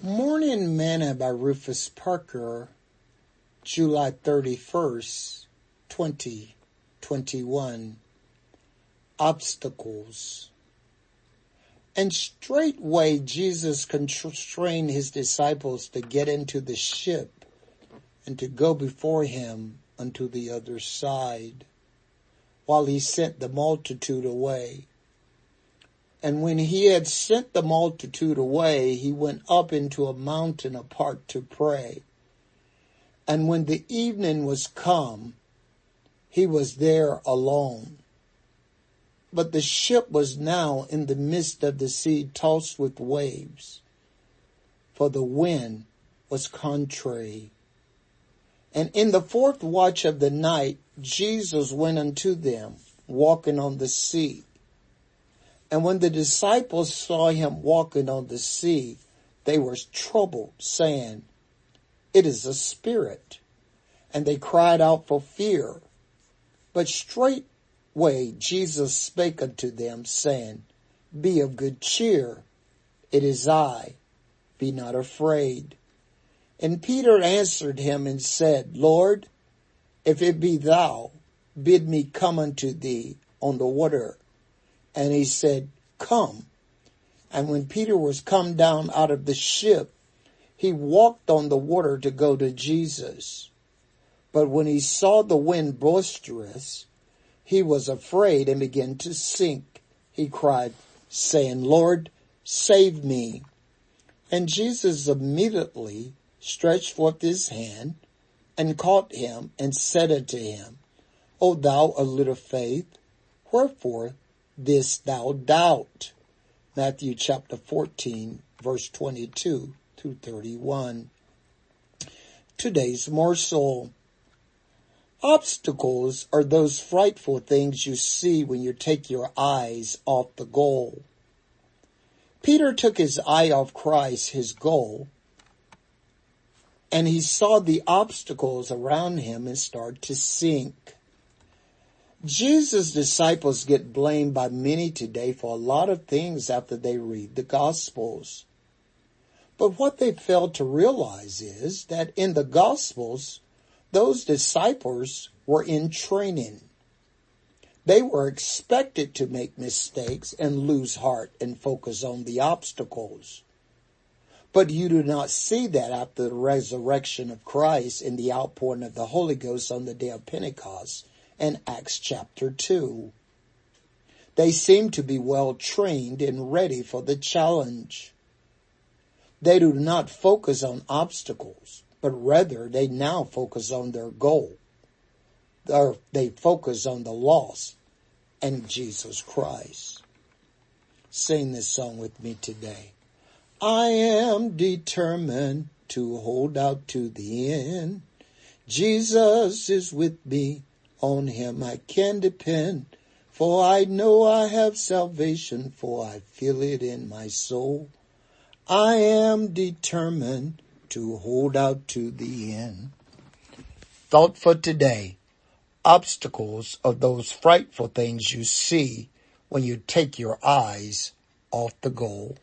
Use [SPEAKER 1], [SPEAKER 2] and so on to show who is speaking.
[SPEAKER 1] Morning Manna by Rufus Parker, July 31st, 2021. Obstacles. And straightway Jesus constrained his disciples to get into the ship and to go before him unto the other side, while he sent the multitude away. And when he had sent the multitude away, he went up into a mountain apart to pray. And when the evening was come, he was there alone. But the ship was now in the midst of the sea tossed with waves, for the wind was contrary. And in the fourth watch of the night, Jesus went unto them, walking on the sea. And when the disciples saw him walking on the sea, they were troubled, saying, It is a spirit. And they cried out for fear. But straightway Jesus spake unto them, saying, Be of good cheer. It is I. Be not afraid. And Peter answered him and said, Lord, if it be thou, bid me come unto thee on the water. And he said, come. And when Peter was come down out of the ship, he walked on the water to go to Jesus. But when he saw the wind boisterous, he was afraid and began to sink. He cried, saying, Lord, save me. And Jesus immediately stretched forth his hand and caught him and said unto him, O thou of little faith, wherefore this thou doubt? Matthew chapter 14 verse 22 to 31. Today's morsel. Obstacles are those frightful things you see when you take your eyes off the goal. Peter took his eye off Christ, his goal, and he saw the obstacles around him and start to sink. Jesus' disciples get blamed by many today for a lot of things after they read the Gospels. But what they fail to realize is that in the Gospels, those disciples were in training. They were expected to make mistakes and lose heart and focus on the obstacles. But you do not see that after the resurrection of Christ and the outpouring of the Holy Ghost on the day of Pentecost and Acts chapter 2. They seem to be well trained and ready for the challenge. They do not focus on obstacles, but rather they now focus on their goal. They focus on the loss and Jesus Christ. Sing this song with me today. I am determined to hold out to the end. Jesus is with me on him I can depend, for I know I have salvation, for I feel it in my soul. I am determined to hold out to the end. Thought for today. Obstacles are those frightful things you see when you take your eyes off the goal.